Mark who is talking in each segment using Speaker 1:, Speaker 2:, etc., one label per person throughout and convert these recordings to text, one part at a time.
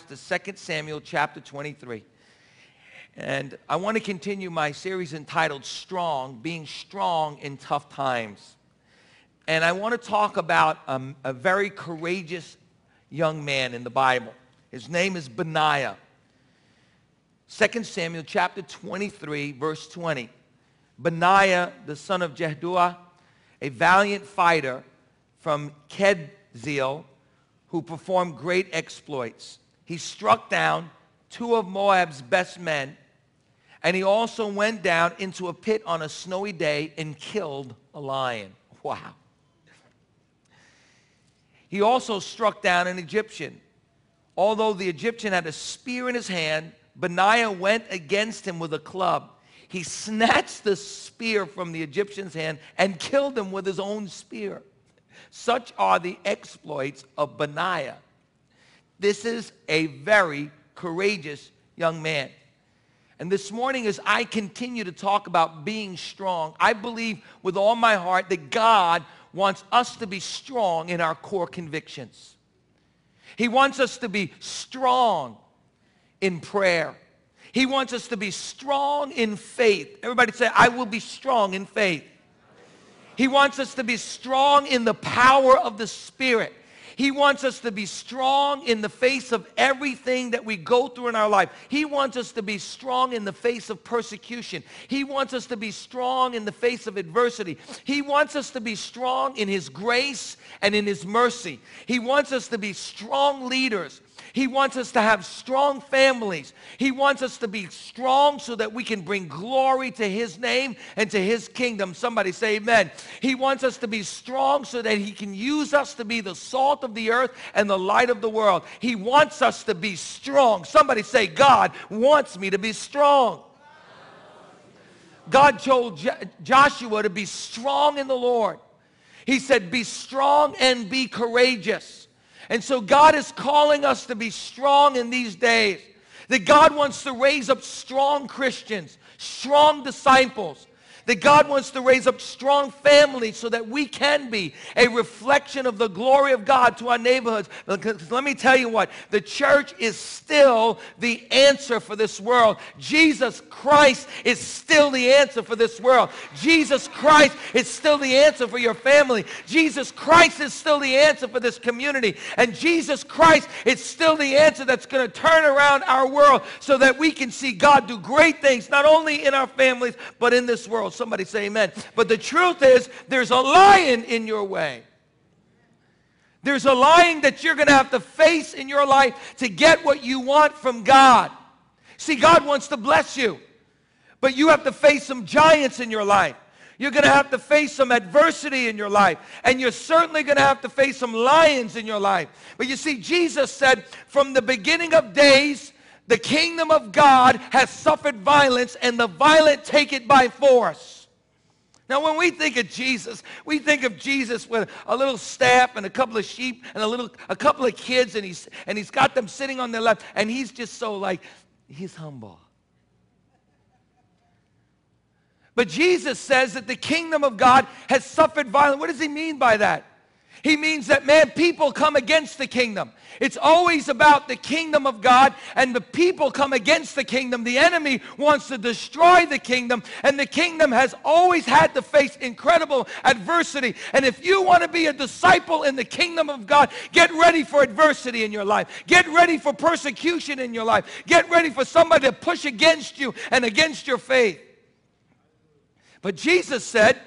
Speaker 1: Bibles to 2 Samuel chapter 23. And I want to continue my series entitled Strong, Being Strong in Tough Times. And I want to talk about um, a very courageous young man in the Bible. His name is Benaiah. 2 Samuel chapter 23, verse 20. Benaiah, the son of Jehoiada, a valiant fighter from Kabzeel, who performed great exploits. He struck down two of Moab's best men, and he also went down into a pit on a snowy day and killed a lion. Wow. He also struck down an Egyptian. Although the Egyptian had a spear in his hand, Benaiah went against him with a club. He snatched the spear from the Egyptian's hand and killed him with his own spear. Such are the exploits of Benaiah. This is a very courageous young man. And this morning, as I continue to talk about being strong, I believe with all my heart that God wants us to be strong in our core convictions. He wants us to be strong in prayer. He wants us to be strong in faith. Everybody say, I will be strong in faith. He wants us to be strong in the power of the Spirit. He wants us to be strong in the face of everything that we go through in our life. He wants us to be strong in the face of persecution. He wants us to be strong in the face of adversity. He wants us to be strong in His grace and in His mercy. He wants us to be strong leaders. He wants us to have strong families. He wants us to be strong so that we can bring glory to his name and to his kingdom. Somebody say amen. He wants us to be strong so that he can use us to be the salt of the earth and the light of the world. He wants us to be strong. Somebody say God wants me to be strong. God told Joshua to be strong in the Lord. He said, be strong and be courageous. And so God is calling us to be strong in these days. That God wants to raise up strong Christians, strong disciples, that God wants to raise up strong families so that we can be a reflection of the glory of God to our neighborhoods. Because let me tell you what, the church is still the answer for this world. Jesus Christ is still the answer for this world. Jesus Christ is still the answer for your family. Jesus Christ is still the answer for this community. And Jesus Christ is still the answer that's going to turn around our world so that we can see God do great things, not only in our families, but in this world. Somebody say amen. But the truth is, there's a lion in your way. There's a lion that you're going to have to face in your life to get what you want from God. See, God wants to bless you, but you have to face some giants in your life. You're going to have to face some adversity in your life. And you're certainly going to have to face some lions in your life. But you see, Jesus said, from the beginning of days, the kingdom of God has suffered violence, and the violent take it by force. Now, when we think of Jesus, we think of Jesus with a little staff and a couple of sheep and a little, a couple of kids, and he's and he's got them sitting on their lap, and he's just so like, he's humble. But Jesus says that the kingdom of God has suffered violence. What does he mean by that? He means that, man, people come against the kingdom. It's always about the kingdom of God, and the people come against the kingdom. The enemy wants to destroy the kingdom, and the kingdom has always had to face incredible adversity. And if you want to be a disciple in the kingdom of God, get ready for adversity in your life. Get ready for persecution in your life. Get ready for somebody to push against you and against your faith. But Jesus said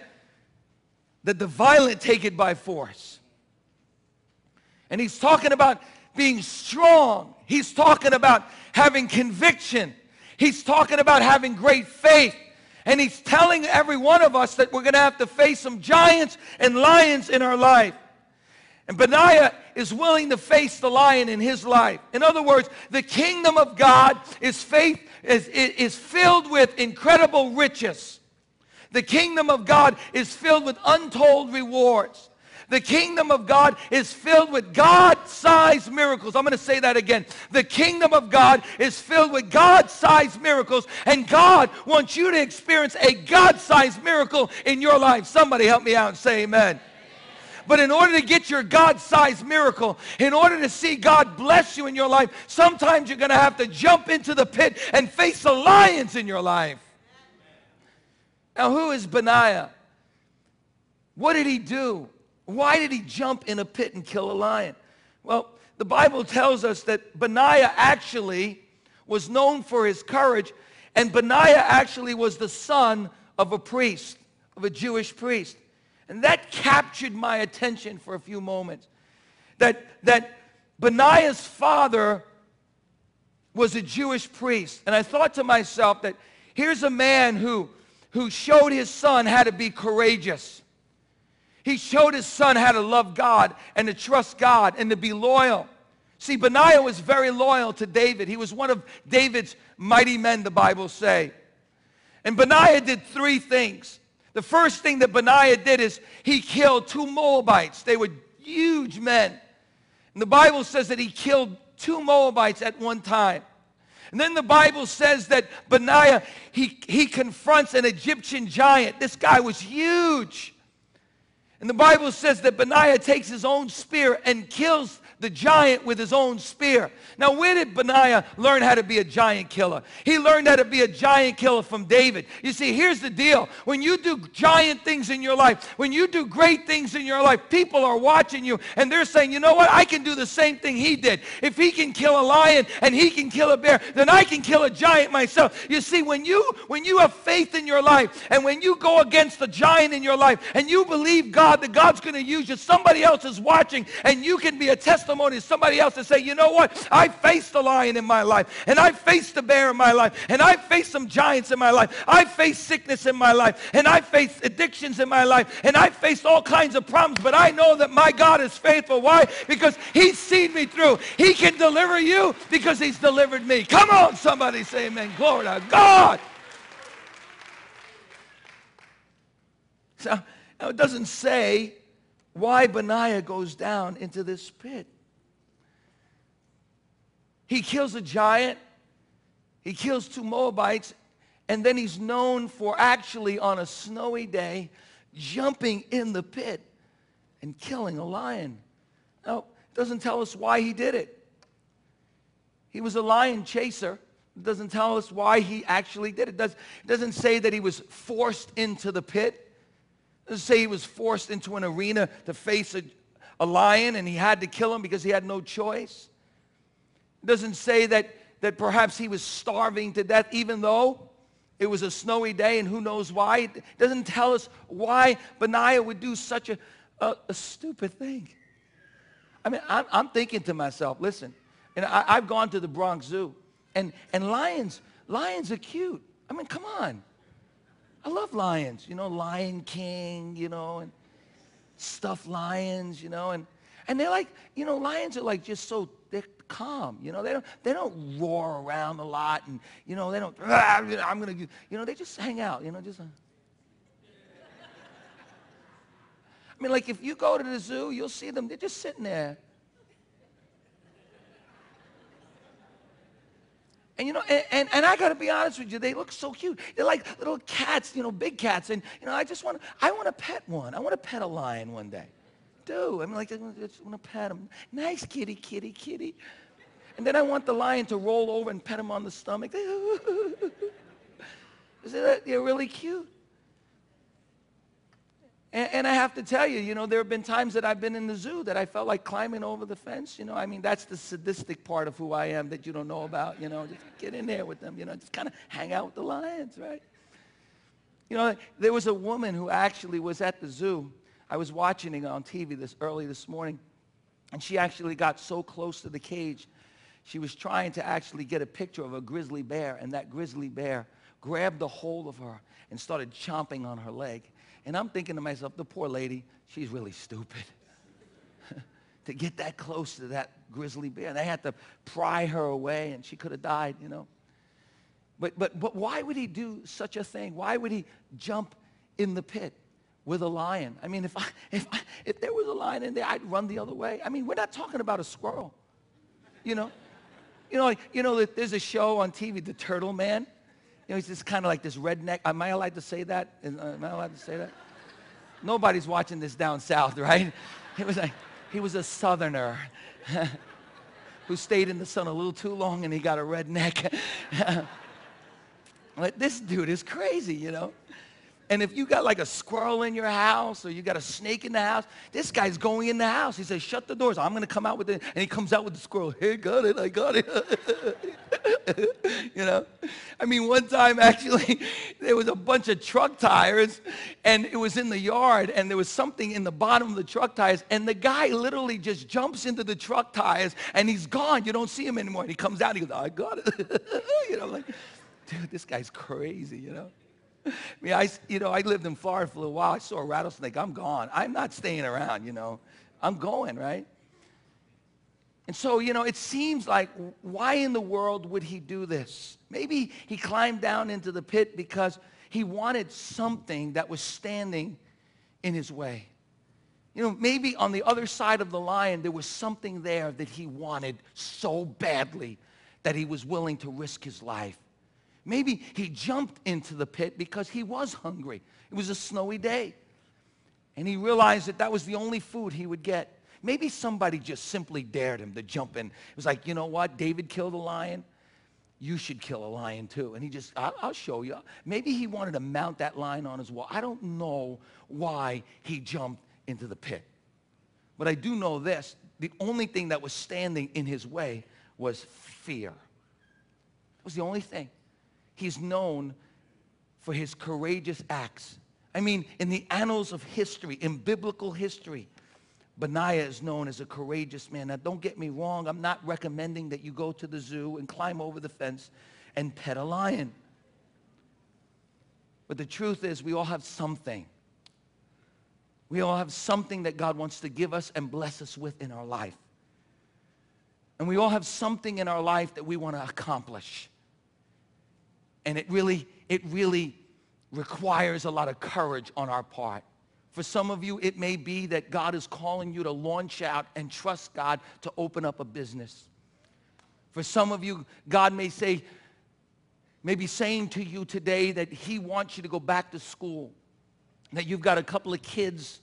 Speaker 1: that the violent take it by force. And he's talking about being strong. He's talking about having conviction. He's talking about having great faith. And he's telling every one of us that we're going to have to face some giants and lions in our life. And Benaiah is willing to face the lion in his life. In other words, the kingdom of God is faith is, is filled with incredible riches. The kingdom of God is filled with untold rewards. The kingdom of God is filled with God-sized miracles. I'm going to say that again. The kingdom of God is filled with God-sized miracles, and God wants you to experience a God-sized miracle in your life. Somebody help me out and say amen. But in order to get your God-sized miracle, in order to see God bless you in your life, sometimes you're going to have to jump into the pit and face the lions in your life. Now, who is Benaiah? What did he do? Why did he jump in a pit and kill a lion? Well, the Bible tells us that Benaiah actually was known for his courage, and Benaiah actually was the son of a priest, of a Jewish priest. And that captured my attention for a few moments. That, that Benaiah's father was a Jewish priest. And I thought to myself that here's a man who, who showed his son how to be courageous. He showed his son how to love God and to trust God and to be loyal. See, Benaiah was very loyal to David. He was one of David's mighty men, the Bible say. And Benaiah did three things. The first thing that Benaiah did is he killed two Moabites. They were huge men. And the Bible says that he killed two Moabites at one time. And then the Bible says that Benaiah, he, he confronts an Egyptian giant. This guy was huge. And the Bible says that Benaiah takes his own spear and kills the giant with his own spear. Now, where did Benaiah learn how to be a giant killer? He learned how to be a giant killer from David. You see, here's the deal. When you do giant things in your life, when you do great things in your life, people are watching you and they're saying, you know what? I can do the same thing he did. If he can kill a lion and he can kill a bear, then I can kill a giant myself. You see, when you when you have faith in your life and when you go against the giant in your life and you believe God that God's going to use you, somebody else is watching and you can be a testimony testimony somebody else and say, you know what? I faced a lion in my life, and I faced a bear in my life, and I faced some giants in my life. I faced sickness in my life, and I faced addictions in my life, and I faced all kinds of problems, but I know that my God is faithful. Why? Because he's seen me through. He can deliver you because he's delivered me. Come on, somebody say amen. Glory to God. So, it doesn't say why Benaiah goes down into this pit. He kills a giant, he kills two Moabites, and then he's known for actually on a snowy day jumping in the pit and killing a lion. Now, it doesn't tell us why he did it. He was a lion chaser. It doesn't tell us why he actually did it. Does, it doesn't say that he was forced into the pit. It doesn't say he was forced into an arena to face a, a lion and he had to kill him because he had no choice. It doesn't say that, that perhaps he was starving to death, even though it was a snowy day and who knows why. It doesn't tell us why Benaiah would do such a, a, a stupid thing. I mean, I'm, I'm, thinking to myself, listen, and I, I've gone to the Bronx Zoo, and, and lions, lions are cute. I mean, come on. I love lions, you know, Lion King, you know, and stuffed lions, you know, and, and they're like, you know, lions are like just so they're calm. You know, they don't they don't roar around a lot, and you know they don't. Ah, I'm gonna, you know, they just hang out. You know, just. Uh, I mean, like if you go to the zoo, you'll see them. They're just sitting there. And you know, and, and, and I gotta be honest with you, they look so cute. They're like little cats, you know, big cats. And you know, I just want I want to pet one. I want to pet a lion one day. Do. I mean like I just want to pet him. Nice kitty, kitty, kitty. And then I want the lion to roll over and pet him on the stomach. They're really cute. And, and, I have to tell you, you know, there have been times that I've been in the zoo that I felt like climbing over the fence. You know, I mean, that's the sadistic part of who I am that you don't know about. You know, just get in there with them. You know, just kind of hang out with the lions, right? You know, there was a woman who actually was at the zoo. I was watching it on TV this early this morning, and she actually got so close to the cage she was trying to actually get a picture of a grizzly bear, and that grizzly bear grabbed a hold of her and started chomping on her leg. And I'm thinking to myself, the poor lady, she's really stupid. to get that close to that grizzly bear. They had to pry her away, and she could have died, you know. But, but, but why would he do such a thing? Why would he jump in the pit with a lion? I mean, if, I, if, I, if there was a lion in there, I'd run the other way. I mean, we're not talking about a squirrel, you know. You know, you know, there's a show on TV, The Turtle Man. You know, he's just kind of like this redneck. Am I allowed to say that? Uh, am I allowed to say that? Nobody's watching this down south, right? He was like, he was a southerner who stayed in the sun a little too long and he got a red neck. like, this dude is crazy, you know? And if you got like a squirrel in your house or you got a snake in the house, this guy's going in the house. He says, shut the doors. I'm going to come out with it. And he comes out with the squirrel. Hey, got it. I got it. you know? I mean, one time actually, there was a bunch of truck tires and it was in the yard and there was something in the bottom of the truck tires. And the guy literally just jumps into the truck tires and he's gone. You don't see him anymore. And he comes out and he goes, I got it. you know, like, dude, this guy's crazy, you know? I mean, I, you know, I lived in Florida for a little while. I saw a rattlesnake. I'm gone. I'm not staying around, you know. I'm going, right? And so, you know, it seems like why in the world would he do this? Maybe he climbed down into the pit because he wanted something that was standing in his way. You know, maybe on the other side of the lion, there was something there that he wanted so badly that he was willing to risk his life. Maybe he jumped into the pit because he was hungry. It was a snowy day. And he realized that that was the only food he would get. Maybe somebody just simply dared him to jump in. It was like, you know what? David killed a lion. You should kill a lion too. And he just, I'll, I'll show you. Maybe he wanted to mount that lion on his wall. I don't know why he jumped into the pit. But I do know this. The only thing that was standing in his way was fear. It was the only thing he's known for his courageous acts. I mean, in the annals of history, in biblical history, Benaiah is known as a courageous man. Now, don't get me wrong. I'm not recommending that you go to the zoo and climb over the fence and pet a lion. But the truth is, we all have something. We all have something that God wants to give us and bless us with in our life. And we all have something in our life that we want to accomplish. And it really, it really requires a lot of courage on our part. For some of you, it may be that God is calling you to launch out and trust God to open up a business. For some of you, God may say, maybe saying to you today that he wants you to go back to school, that you've got a couple of kids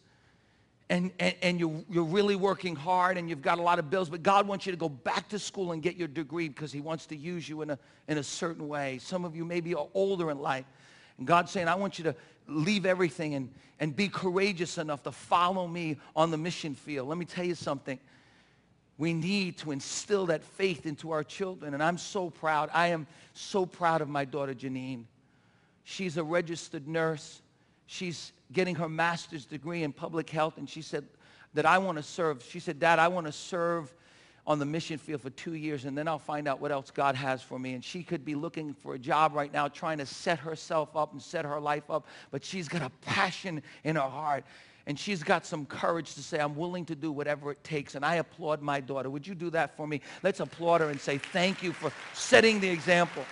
Speaker 1: and, and, and you're, you're really working hard and you've got a lot of bills, but God wants you to go back to school and get your degree because he wants to use you in a, in a certain way. Some of you maybe are older in life. And God's saying, I want you to leave everything and, and be courageous enough to follow me on the mission field. Let me tell you something. We need to instill that faith into our children. And I'm so proud. I am so proud of my daughter, Janine. She's a registered nurse. She's getting her master's degree in public health, and she said that I want to serve. She said, Dad, I want to serve on the mission field for two years, and then I'll find out what else God has for me. And she could be looking for a job right now, trying to set herself up and set her life up, but she's got a passion in her heart. And she's got some courage to say, I'm willing to do whatever it takes. And I applaud my daughter. Would you do that for me? Let's applaud her and say, thank you for setting the example.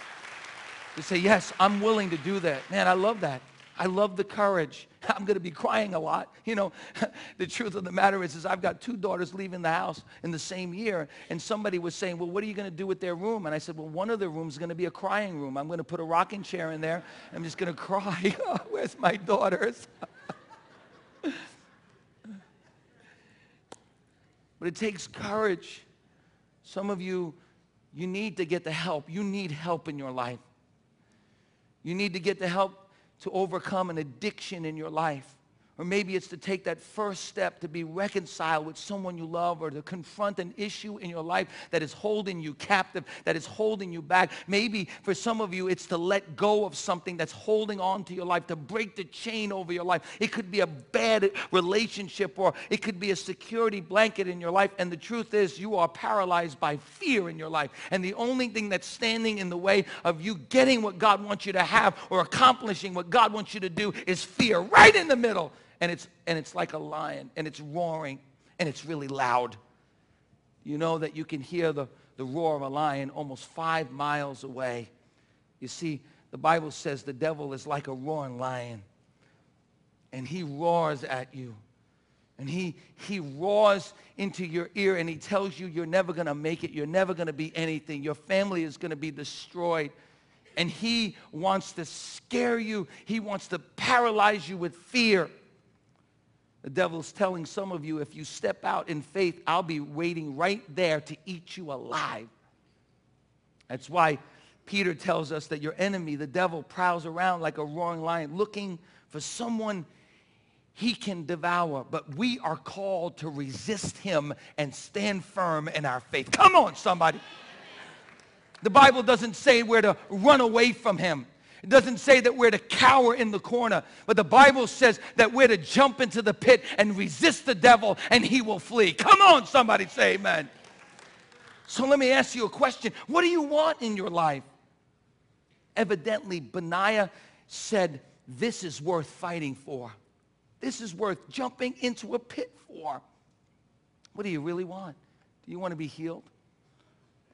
Speaker 1: To say, yes, I'm willing to do that. Man, I love that. I love the courage. I'm going to be crying a lot. You know, the truth of the matter is, is I've got two daughters leaving the house in the same year, and somebody was saying, well, what are you going to do with their room? And I said, well, one of the rooms is going to be a crying room. I'm going to put a rocking chair in there. I'm just going to cry. Where's my daughters? but it takes courage. Some of you, you need to get the help. You need help in your life. You need to get the help to overcome an addiction in your life. Or maybe it's to take that first step to be reconciled with someone you love or to confront an issue in your life that is holding you captive, that is holding you back. Maybe for some of you, it's to let go of something that's holding on to your life, to break the chain over your life. It could be a bad relationship or it could be a security blanket in your life. And the truth is, you are paralyzed by fear in your life. And the only thing that's standing in the way of you getting what God wants you to have or accomplishing what God wants you to do is fear right in the middle and it's, and it's like a lion, and it's roaring, and it's really loud. You know that you can hear the, the roar of a lion almost five miles away. You see, the Bible says the devil is like a roaring lion, and he roars at you. And he, he roars into your ear and he tells you you're never going to make it. You're never going to be anything. Your family is going to be destroyed. And he wants to scare you. He wants to paralyze you with fear. The devil's telling some of you, if you step out in faith, I'll be waiting right there to eat you alive. That's why Peter tells us that your enemy, the devil, prowls around like a roaring lion looking for someone he can devour. But we are called to resist him and stand firm in our faith. Come on, somebody. The Bible doesn't say we're to run away from him. It doesn't say that we're to cower in the corner, but the Bible says that we're to jump into the pit and resist the devil and he will flee. Come on, somebody say amen. So let me ask you a question. What do you want in your life? Evidently, Benaiah said, This is worth fighting for. This is worth jumping into a pit for. What do you really want? Do you want to be healed?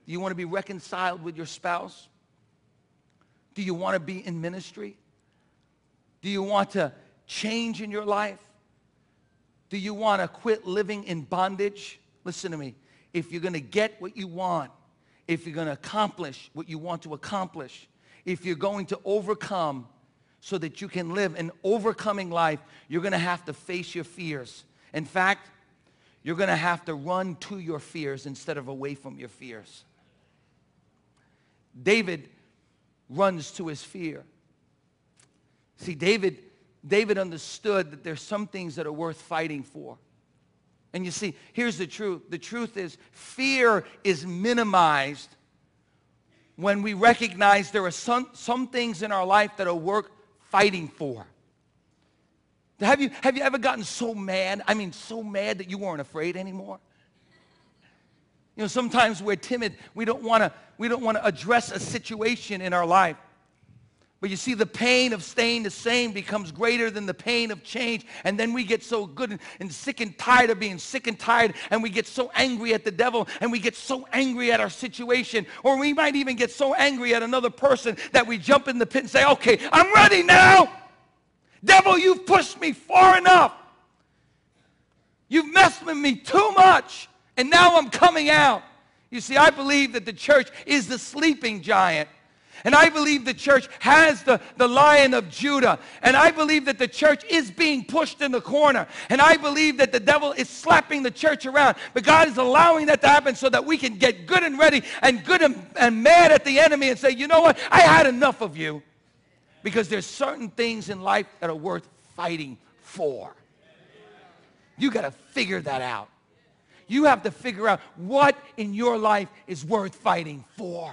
Speaker 1: Do you want to be reconciled with your spouse? Do you want to be in ministry? Do you want to change in your life? Do you want to quit living in bondage? Listen to me. If you're going to get what you want, if you're going to accomplish what you want to accomplish, if you're going to overcome so that you can live an overcoming life, you're going to have to face your fears. In fact, you're going to have to run to your fears instead of away from your fears. David runs to his fear. See, David, David understood that there's some things that are worth fighting for. And you see, here's the truth. The truth is fear is minimized when we recognize there are some, some things in our life that are worth fighting for. Have you, have you ever gotten so mad? I mean, so mad that you weren't afraid anymore? You know, sometimes we're timid. We don't want to we don't want to address a situation in our life. But you see, the pain of staying the same becomes greater than the pain of change. And then we get so good and, and, sick and tired of being sick and tired. And we get so angry at the devil. And we get so angry at our situation. Or we might even get so angry at another person that we jump in the pit and say, okay, I'm ready now. Devil, you've pushed me far enough. You've messed with me too much. And now I'm coming out. You see, I believe that the church is the sleeping giant. And I believe the church has the, the lion of Judah. And I believe that the church is being pushed in the corner. And I believe that the devil is slapping the church around. But God is allowing that to happen so that we can get good and ready and good and, and mad at the enemy and say, you know what? I had enough of you. Because there's certain things in life that are worth fighting for. You got to figure that out. You have to figure out what in your life is worth fighting for.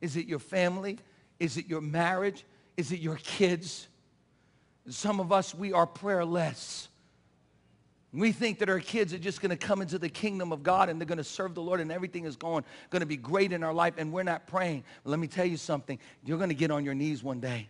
Speaker 1: Is it your family? Is it your marriage? Is it your kids? Some of us, we are prayerless. We think that our kids are just going to come into the kingdom of God and they're going to serve the Lord and everything is going, going to be great in our life and we're not praying. let me tell you something. You're going to get on your knees one day.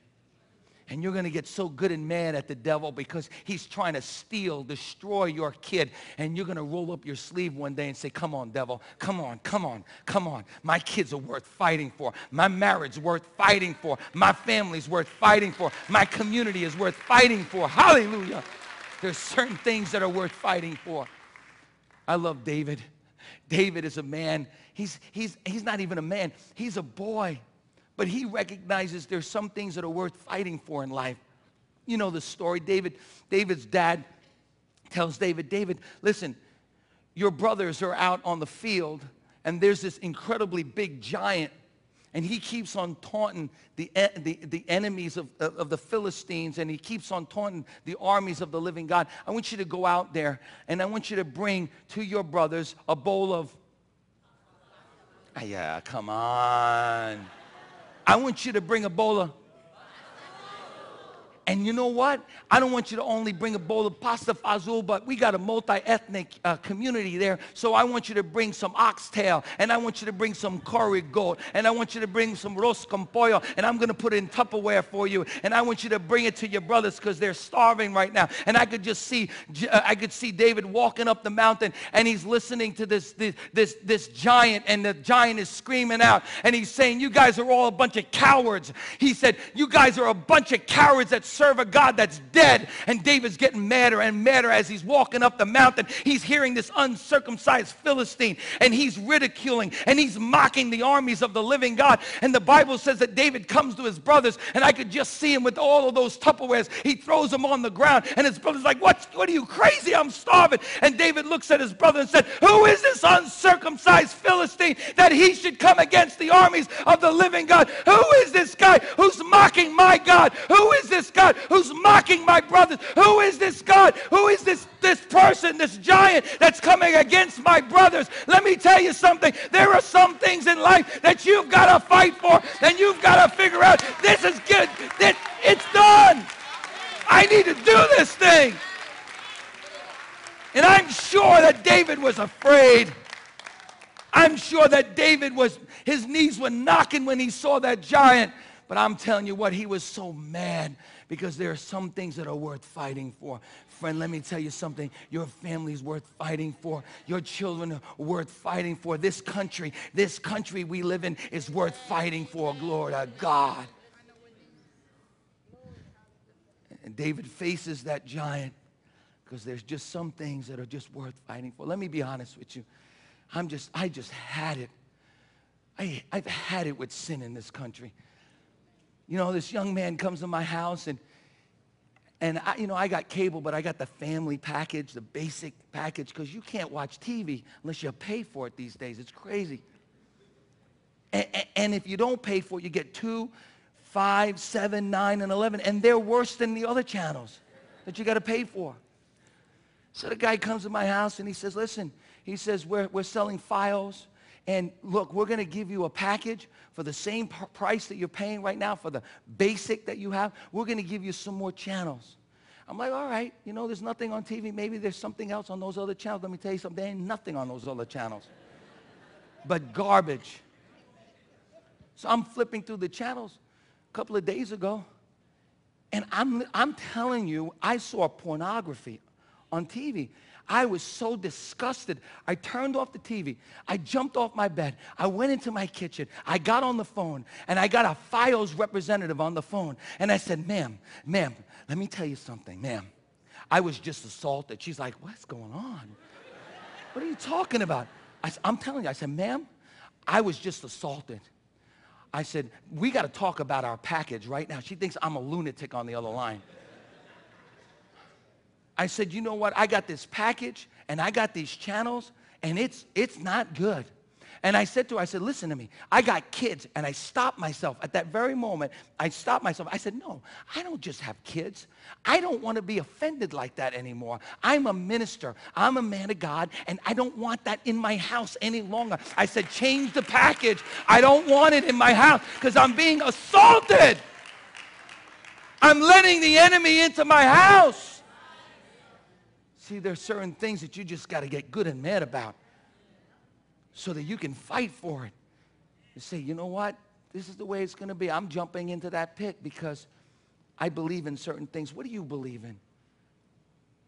Speaker 1: And you're going to get so good and mad at the devil because he's trying to steal, destroy your kid. And you're going to roll up your sleeve one day and say, come on, devil. Come on, come on, come on. My kids are worth fighting for. My marriage worth fighting for. My family's worth fighting for. My community is worth fighting for. Hallelujah. There's certain things that are worth fighting for. I love David. David is a man. He's, he's, he's not even a man. He's a boy. But he recognizes there's some things that are worth fighting for in life. You know the story. David, David's dad tells David, David, listen, your brothers are out on the field and there's this incredibly big giant and he keeps on taunting the, the, the enemies of, of the Philistines and he keeps on taunting the armies of the living God. I want you to go out there and I want you to bring to your brothers a bowl of, ah, yeah, come on. I want you to bring a bowl of and you know what? I don't want you to only bring a bowl of pasta fazool, but we got a multi-ethnic uh, community there. So I want you to bring some oxtail, and I want you to bring some curry goat, and I want you to bring some arroz con pollo, and I'm going to put it in Tupperware for you. And I want you to bring it to your brothers because they're starving right now. And I could just see, uh, I could see David walking up the mountain, and he's listening to this, this, this, this giant, and the giant is screaming out, and he's saying, you guys are all a bunch of cowards. He said, you guys are a bunch of cowards that serve a God that's dead. And David's getting madder and madder as he's walking up the mountain. He's hearing this uncircumcised Philistine and he's ridiculing and he's mocking the armies of the living God. And the Bible says that David comes to his brothers and I could just see him with all of those Tupperwares. He throws them on the ground and his brother's like, what, what are you crazy? I'm starving. And David looks at his brother and said, who is this uncircumcised Philistine that he should come against the armies of the living God? Who is this guy who's mocking my God? Who is this God who's mocking my brothers? Who is this God? Who is this, this person, this giant that's coming against my brothers? Let me tell you something. There are some things in life that you've got to fight for and you've got to figure out this is good. This, it's done. I need to do this thing. And I'm sure that David was afraid. I'm sure that David was, his knees were knocking when he saw that giant. But I'm telling you what, he was so mad because there are some things that are worth fighting for. Friend, let me tell you something. Your family's worth fighting for. Your children are worth fighting for. This country, this country we live in is worth fighting for. Glory to God. And David faces that giant because there's just some things that are just worth fighting for. Let me be honest with you. I'm just, I just had it. I, I've had it with sin in this country. You know, this young man comes to my house and and I, you know, I got cable, but I got the family package, the basic package, because you can't watch TV unless you pay for it these days. It's crazy. And, and, if you don't pay for it, you get two, five, seven, nine, and 11. And they're worse than the other channels that you got to pay for. So the guy comes to my house and he says, listen, he says, we're, we're selling FiOS. And look, we're going to give you a package for the same price that you're paying right now for the basic that you have. We're going to give you some more channels. I'm like, all right, you know, there's nothing on TV. Maybe there's something else on those other channels. Let me tell you something. There ain't nothing on those other channels but garbage. So I'm flipping through the channels a couple of days ago, and I'm, I'm telling you, I saw pornography on TV. I was so disgusted. I turned off the TV. I jumped off my bed. I went into my kitchen. I got on the phone and I got a FiOS representative on the phone. And I said, ma'am, ma'am, let me tell you something, ma'am. I was just assaulted. She's like, what's going on? What are you talking about? I, I'm telling you, I said, ma'am, I was just assaulted. I said, we got to talk about our package right now. She thinks I'm a lunatic on the other line. I said, you know what? I got this package and I got these channels and it's, it's not good. And I said to her, I said, listen to me. I got kids. And I stopped myself at that very moment. I stopped myself. I said, no, I don't just have kids. I don't want to be offended like that anymore. I'm a minister. I'm a man of God. And I don't want that in my house any longer. I said, change the package. I don't want it in my house because I'm being assaulted. I'm letting the enemy into my house. See, there's certain things that you just got to get good and mad about so that you can fight for it. You say, you know what? This is the way it's going to be. I'm jumping into that pit because I believe in certain things. What do you believe in?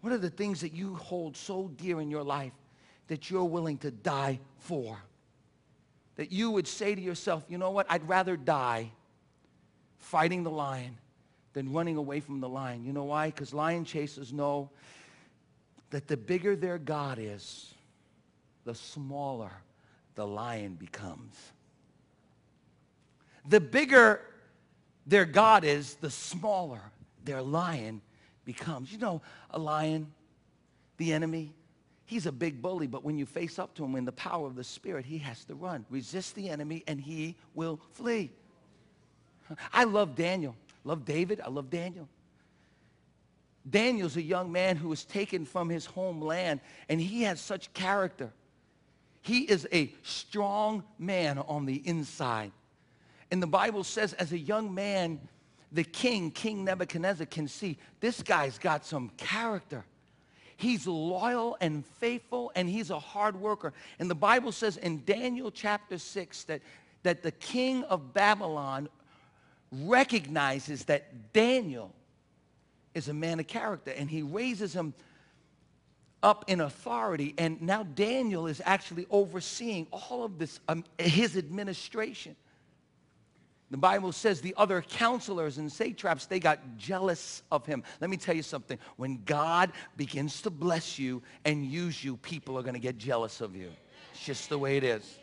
Speaker 1: What are the things that you hold so dear in your life that you're willing to die for? That you would say to yourself, you know what? I'd rather die fighting the lion than running away from the lion. You know why? Because lion chasers know that the bigger their God is, the smaller the lion becomes. The bigger their God is, the smaller their lion becomes. You know, a lion, the enemy, he's a big bully, but when you face up to him in the power of the Spirit, he has to run. Resist the enemy and he will flee. I love Daniel. Love David. I love Daniel. Daniel's a young man who was taken from his homeland, and he has such character. He is a strong man on the inside. And the Bible says, as a young man, the king, King Nebuchadnezzar, can see this guy's got some character. He's loyal and faithful, and he's a hard worker. And the Bible says in Daniel chapter 6 that, that the king of Babylon recognizes that Daniel is a man of character, and he raises him up in authority. And now Daniel is actually overseeing all of this, um, his administration. The Bible says the other counselors and satraps, they got jealous of him. Let me tell you something. When God begins to bless you and use you, people are going to get jealous of you. It's just the way it is.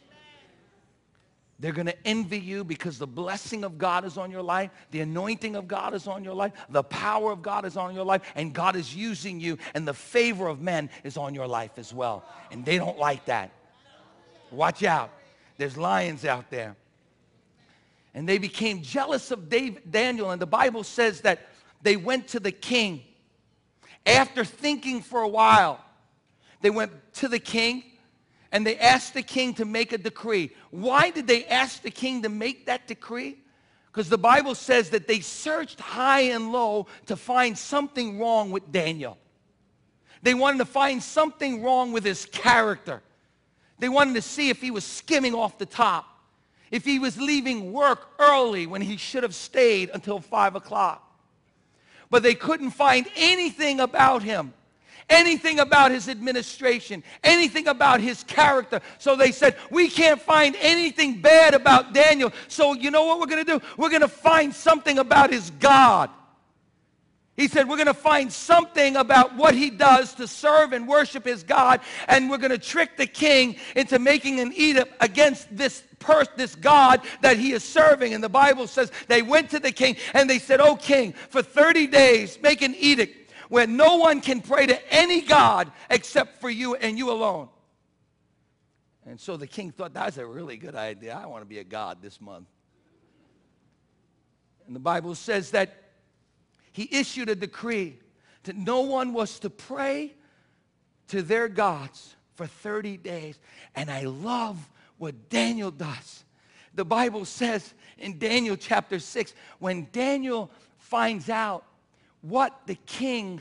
Speaker 1: They're going to envy you because the blessing of God is on your life, the anointing of God is on your life, the power of God is on your life, and God is using you, and the favor of men is on your life as well. And they don't like that. Watch out. There's lions out there. And they became jealous of Dave, Daniel. And the Bible says that they went to the king. After thinking for a while, they went to the king and they asked the king to make a decree. Why did they ask the king to make that decree? Because the Bible says that they searched high and low to find something wrong with Daniel. They wanted to find something wrong with his character. They wanted to see if he was skimming off the top if he was leaving work early when he should have stayed until 5 o'clock. But they couldn't find anything about him, anything about his administration, anything about his character. So they said, We can't find anything bad about Daniel. So you know what we're going to do? We're going to find something about his God. He said, We're going to find something about what he does to serve and worship his God, and we're going to trick the king into making an edict against this person, this God that he is serving. And the Bible says they went to the king and they said, Oh, king, for 30 days, make an edict where no one can pray to any God except for you and you alone. And so the king thought, That's a really good idea. I want to be a God this month. And the Bible says that he issued a decree that no one was to pray to their gods for 30 days. And I love what Daniel does. The Bible says in Daniel chapter 6, when Daniel finds out what the king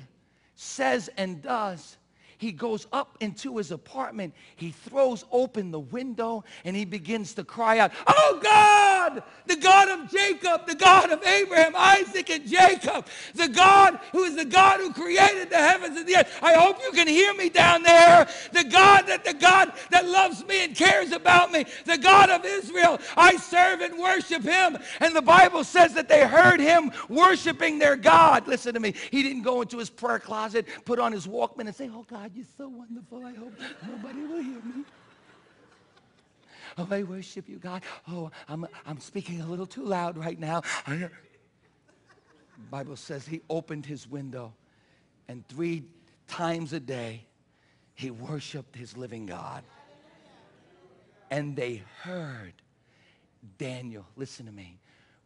Speaker 1: says and does, he goes up into his apartment. He throws open the window and he begins to cry out, Oh God, the God of Jacob, the God of Abraham, Isaac, and Jacob, the God who is the God who created the heavens and the earth. I hope you can hear me down there. The God that the God that loves me and cares about me, the God of Israel. I serve and worship him. And the Bible says that they heard him worshiping their God. Listen to me. He didn't go into his prayer closet, put on his Walkman, and say, Oh God, you're so wonderful. I hope nobody will hear me. Oh, I worship you, God. Oh, I'm, I'm speaking a little too loud right now. Bible says he opened his window and three times a day he worshiped his living God. And they heard Daniel, listen to me,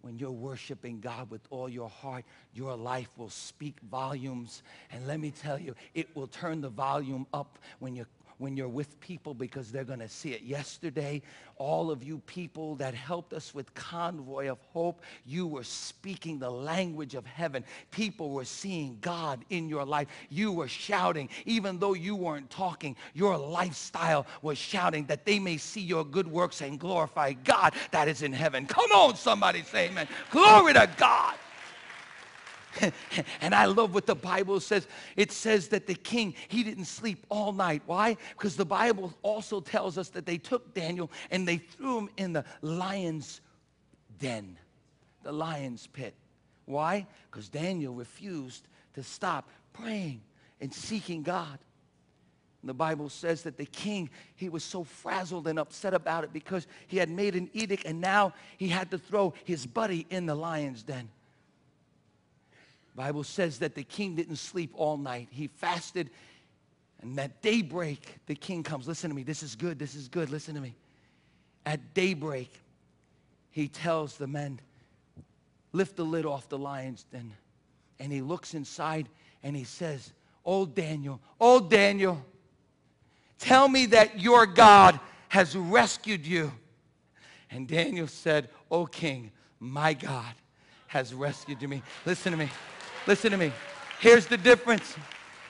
Speaker 1: when you're worshiping God with all your heart, your life will speak volumes. And let me tell you, it will turn the volume up when you're when you're with people because they're going to see it. Yesterday, all of you people that helped us with Convoy of Hope, you were speaking the language of heaven. People were seeing God in your life. You were shouting, even though you weren't talking, your lifestyle was shouting that they may see your good works and glorify God that is in heaven. Come on, somebody say amen. Glory to God. and I love what the Bible says. It says that the king, he didn't sleep all night. Why? Because the Bible also tells us that they took Daniel and they threw him in the lion's den, the lion's pit. Why? Because Daniel refused to stop praying and seeking God. The Bible says that the king, he was so frazzled and upset about it because he had made an edict and now he had to throw his buddy in the lion's den. Bible says that the king didn't sleep all night. He fasted, and at daybreak, the king comes. Listen to me. This is good. This is good. Listen to me. At daybreak, he tells the men, lift the lid off the lion's den. And he looks inside and he says, Oh, Daniel, oh, Daniel, tell me that your God has rescued you. And Daniel said, Oh, king, my God has rescued me. Listen to me. Listen to me. Here's the difference.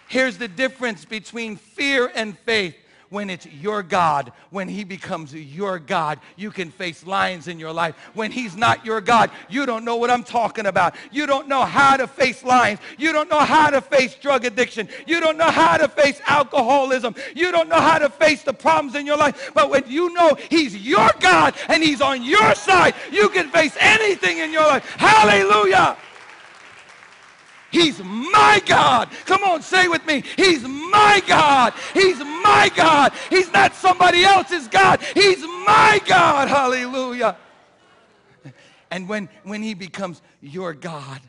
Speaker 1: Here's the difference between fear and faith. when it's your God, when he becomes your God, you can face lions in your life. When he's not your God, you don't know what I'm talking about. You don't know how to face lions. You don't know how to face drug addiction. You don't know how to face alcoholism. You don't know how to face the problems in your life. But when you know he's your God and he's on your side, you can face anything in your life. Hallelujah. He's my God. Come on, say with me. He's my God. He's my God. He's not somebody else's God. He's my God. Hallelujah. And when, when he becomes your God,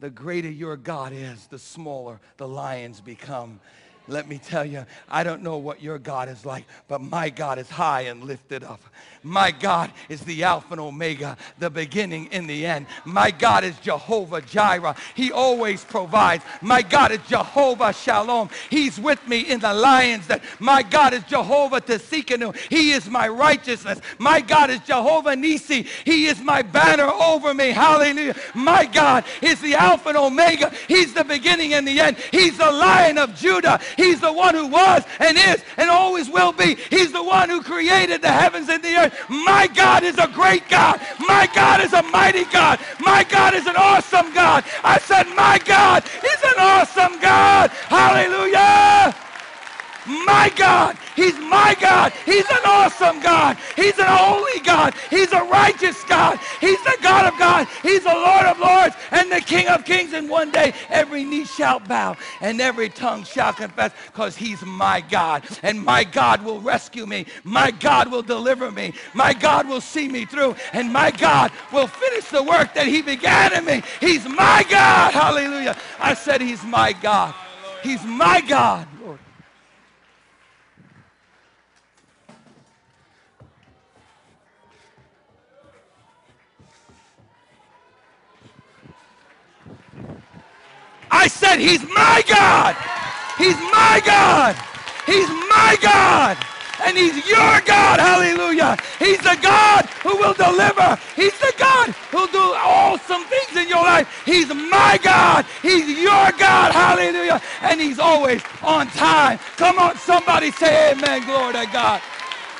Speaker 1: the greater your God is, the smaller the lions become. Let me tell you, I don't know what your God is like, but my God is high and lifted up. My God is the Alpha and Omega, the beginning and the end. My God is Jehovah Jireh. He always provides. My God is Jehovah Shalom. He's with me in the lions that my God is Jehovah Tsidkenu. He is my righteousness. My God is Jehovah Nisi. He is my banner over me. Hallelujah. My God is the Alpha and Omega. He's the beginning and the end. He's the Lion of Judah. He's the one who was and is and always will be. He's the one who created the heavens and the earth. My God is a great God. My God is a mighty God. My God is an awesome God. I said, my God is an awesome God. Hallelujah. My God He's my God. He's an awesome God. He's an holy God. He's a righteous God. He's the God of God. He's the Lord of lords and the King of kings. And one day every knee shall bow and every tongue shall confess because he's my God. And my God will rescue me. My God will deliver me. My God will see me through. And my God will finish the work that he began in me. He's my God. Hallelujah. I said he's my God. He's my God. I said, He's my God. He's my God. He's my God. And He's your God. Hallelujah. He's the God who will deliver. He's the God who'll do awesome things in your life. He's my God. He's your God. Hallelujah. And He's always on time. Come on, somebody say amen. Glory to God.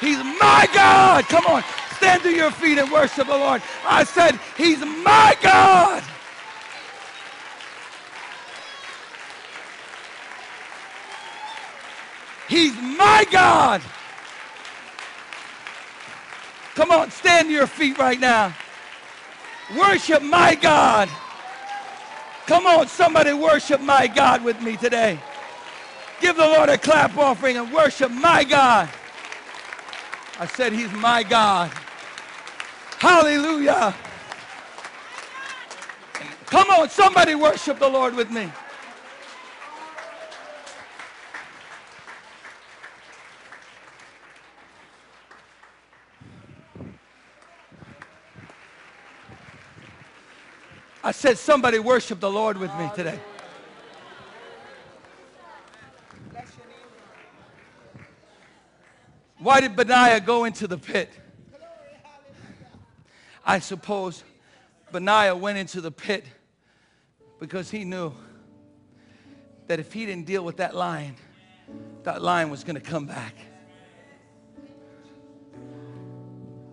Speaker 1: He's my God. Come on. Stand to your feet and worship the Lord. I said, He's my God. He's my God. Come on, stand to your feet right now. Worship my God. Come on, somebody worship my God with me today. Give the Lord a clap offering and worship my God. I said he's my God. Hallelujah. Come on, somebody worship the Lord with me. I said, somebody worship the Lord with me today. Why did Benaiah go into the pit? I suppose Benaiah went into the pit because he knew that if he didn't deal with that lion, that lion was going to come back.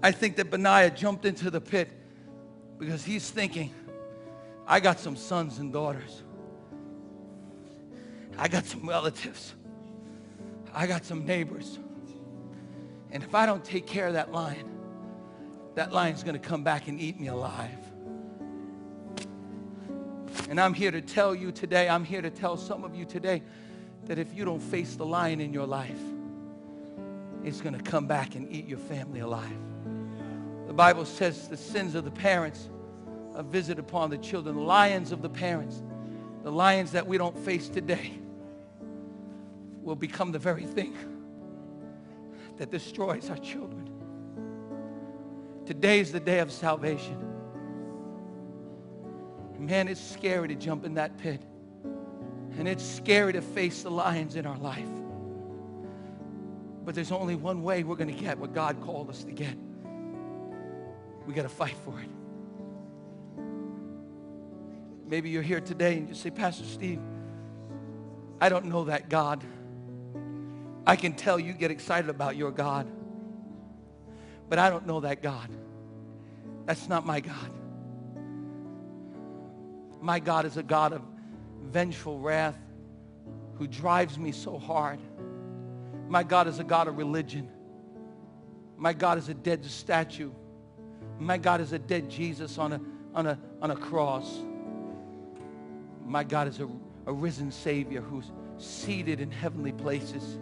Speaker 1: I think that Benaiah jumped into the pit because he's thinking, I got some sons and daughters. I got some relatives. I got some neighbors. And if I don't take care of that lion, that lion's going to come back and eat me alive. And I'm here to tell you today, I'm here to tell some of you today that if you don't face the lion in your life, it's going to come back and eat your family alive. The Bible says the sins of the parents a visit upon the children, the lions of the parents, the lions that we don't face today will become the very thing that destroys our children. Today is the day of salvation. Man, it's scary to jump in that pit. And it's scary to face the lions in our life. But there's only one way we're going to get what God called us to get. We got to fight for it. Maybe you're here today and you say, Pastor Steve, I don't know that God. I can tell you get excited about your God. But I don't know that God. That's not my God. My God is a God of vengeful wrath who drives me so hard. My God is a God of religion. My God is a dead statue. My God is a dead Jesus on a, on a, on a cross. My God is a, a risen Savior who's seated in heavenly places,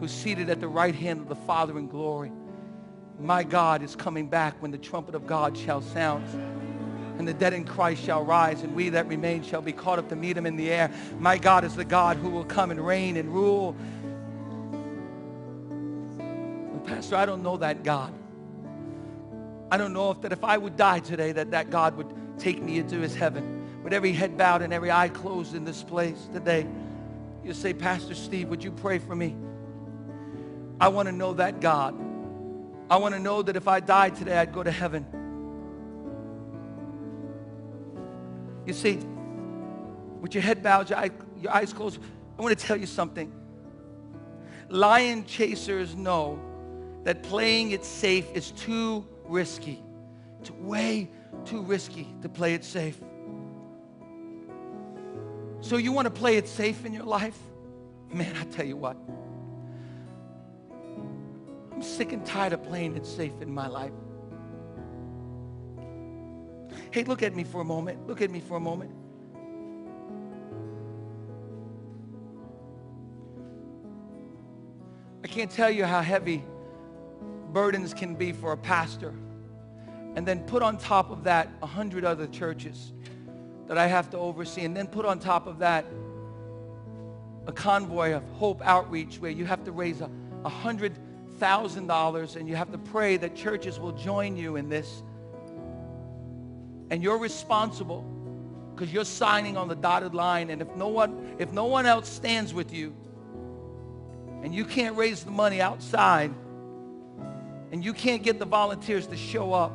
Speaker 1: who's seated at the right hand of the Father in glory. My God is coming back when the trumpet of God shall sound and the dead in Christ shall rise, and we that remain shall be caught up to meet him in the air. My God is the God who will come and reign and rule. And Pastor, I don't know that God. I don't know if that if I would die today, that that God would take me into his heaven. With every head bowed and every eye closed in this place today, you say, Pastor Steve, would you pray for me? I want to know that God. I want to know that if I died today, I'd go to heaven. You see, with your head bowed, your, eye, your eyes closed, I want to tell you something. Lion chasers know that playing it safe is too risky. It's way too risky to play it safe. So you want to play it safe in your life? Man, I tell you what. I'm sick and tired of playing it safe in my life. Hey, look at me for a moment. Look at me for a moment. I can't tell you how heavy burdens can be for a pastor. And then put on top of that a hundred other churches that I have to oversee. And then put on top of that a convoy of hope outreach where you have to raise a hundred thousand dollars and you have to pray that churches will join you in this. And you're responsible because you're signing on the dotted line. And if no one if no one else stands with you and you can't raise the money outside and you can't get the volunteers to show up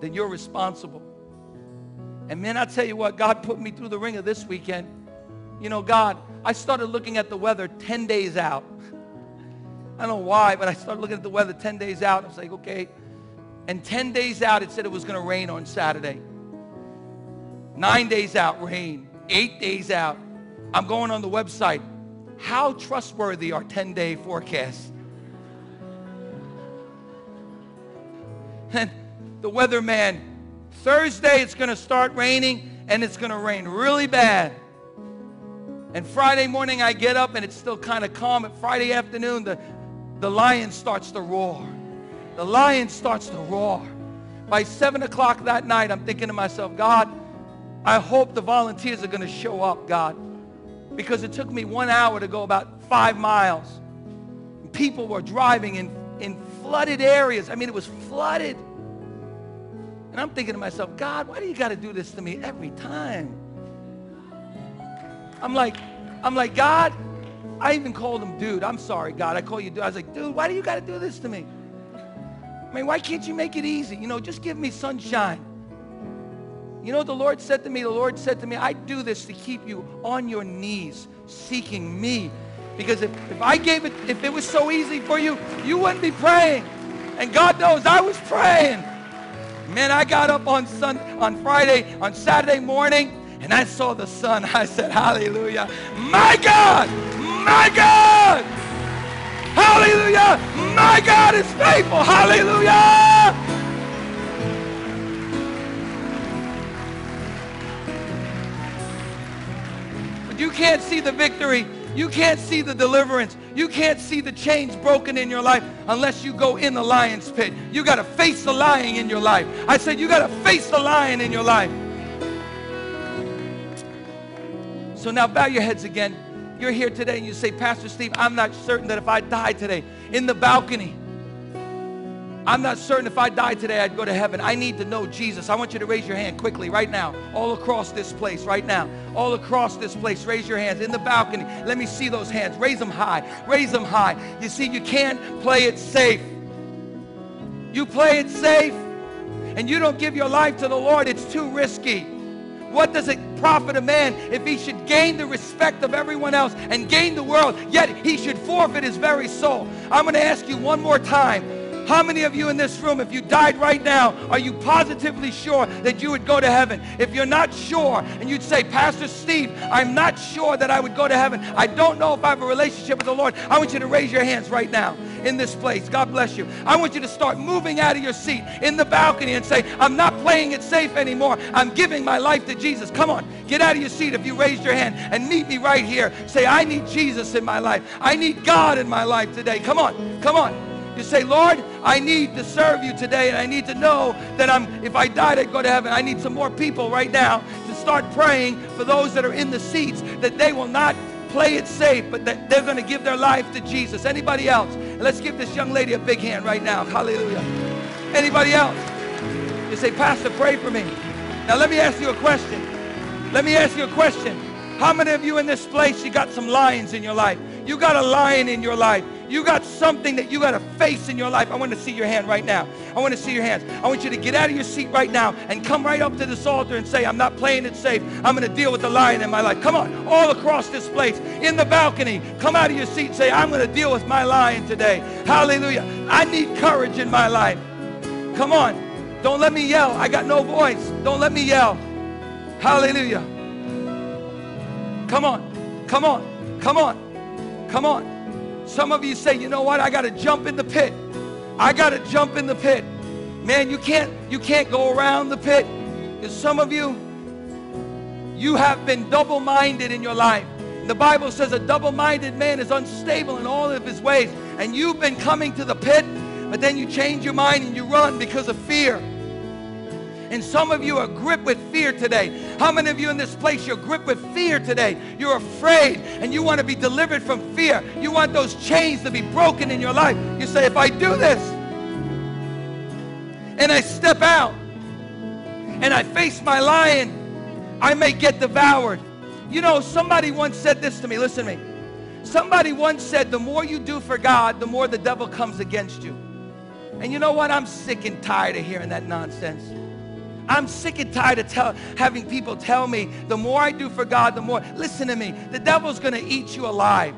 Speaker 1: then you're responsible and man i tell you what god put me through the ringer this weekend you know god i started looking at the weather 10 days out i don't know why but i started looking at the weather 10 days out i was like okay and 10 days out, it said it was going to rain on Saturday. Nine days out, rain. Eight days out. I'm going on the website. How trustworthy are 10 day forecasts? And the weatherman, Thursday it's going to start raining and it's going to rain really bad. And Friday morning I get up and it's still kind of calm. At Friday afternoon, the, the lion starts to roar the lion starts to roar. By 7 o'clock that night, I'm thinking to myself, God, I hope the volunteers are going to show up, God. Because it took me one hour to go about five miles. People were driving in, in flooded areas. I mean, it was flooded. And I'm thinking to myself, God, why do you got to do this to me every time? I'm like, I'm like, God, I even called him dude. I'm sorry, God. I call you dude. I was like, dude, why do you got to do this to me? I mean, why can't you make it easy? You know, just give me sunshine. You know the Lord said to me? The Lord said to me, I do this to keep you on your knees seeking me. Because if, if I gave it, if it was so easy for you, you wouldn't be praying. And God knows I was praying. Man, I got up on sun, on Friday, on Saturday morning, and I saw the sun. I said, hallelujah. My God, my God. Hallelujah. My God is faithful. Hallelujah. But you can't see the victory. You can't see the deliverance. You can't see the chains broken in your life unless you go in the lion's pit. You got to face the lion in your life. I said you got to face the lion in your life. So now bow your heads again you're here today and you say, Pastor Steve, I'm not certain that if I die today in the balcony, I'm not certain if I die today I'd go to heaven. I need to know Jesus. I want you to raise your hand quickly right now, all across this place right now. All across this place, raise your hands in the balcony. Let me see those hands. Raise them high. Raise them high. You see, you can't play it safe. You play it safe and you don't give your life to the Lord, it's too risky. What does it profit a man if he should gain the respect of everyone else and gain the world, yet he should forfeit his very soul? I'm going to ask you one more time. How many of you in this room, if you died right now, are you positively sure that you would go to heaven? If you're not sure and you'd say, Pastor Steve, I'm not sure that I would go to heaven. I don't know if I have a relationship with the Lord. I want you to raise your hands right now in this place. God bless you. I want you to start moving out of your seat in the balcony and say, I'm not playing it safe anymore. I'm giving my life to Jesus. Come on, get out of your seat if you raised your hand and meet me right here. Say, I need Jesus in my life. I need God in my life today. Come on, come on. You say, Lord, I need to serve you today, and I need to know that I'm, if I died, I'd go to heaven. I need some more people right now to start praying for those that are in the seats that they will not play it safe, but that they're going to give their life to Jesus. Anybody else? And let's give this young lady a big hand right now. Hallelujah. Anybody else? You say, Pastor, pray for me. Now let me ask you a question. Let me ask you a question. How many of you in this place, you got some lions in your life? You got a lion in your life. You got something that you got to face in your life. I want to see your hand right now. I want to see your hands. I want you to get out of your seat right now and come right up to this altar and say, I'm not playing it safe. I'm going to deal with the lion in my life. Come on, all across this place, in the balcony. Come out of your seat say, I'm going to deal with my lion today. Hallelujah. I need courage in my life. Come on. Don't let me yell. I got no voice. Don't let me yell. Hallelujah. Come on. Come on. Come on. Come on. Some of you say, you know what? I got to jump in the pit. I got to jump in the pit. Man, you can't, you can't go around the pit. Because some of you, you have been double-minded in your life. The Bible says a double-minded man is unstable in all of his ways. And you've been coming to the pit, but then you change your mind and you run because of fear. And some of you are gripped with fear today. How many of you in this place, you're gripped with fear today? You're afraid and you want to be delivered from fear. You want those chains to be broken in your life. You say, if I do this and I step out and I face my lion, I may get devoured. You know, somebody once said this to me. Listen to me. Somebody once said, the more you do for God, the more the devil comes against you. And you know what? I'm sick and tired of hearing that nonsense. I'm sick and tired of tell, having people tell me the more I do for God, the more. Listen to me. The devil's going to eat you alive.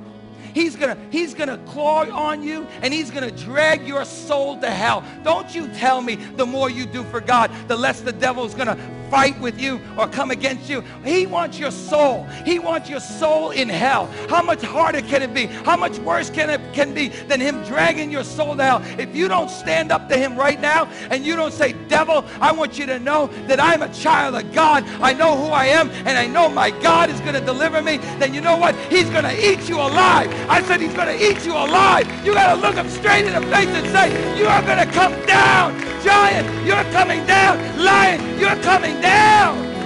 Speaker 1: He's gonna, he's gonna claw on you and he's gonna drag your soul to hell. Don't you tell me the more you do for God, the less the devil's gonna fight with you or come against you. He wants your soul. He wants your soul in hell. How much harder can it be? How much worse can it can be than him dragging your soul to hell? If you don't stand up to him right now and you don't say, devil, I want you to know that I'm a child of God. I know who I am and I know my God is going to deliver me. Then you know what? He's going to eat you alive. I said he's going to eat you alive. You got to look him straight in the face and say, you are going to come down. Giant, you're coming down. Lion, you're coming down.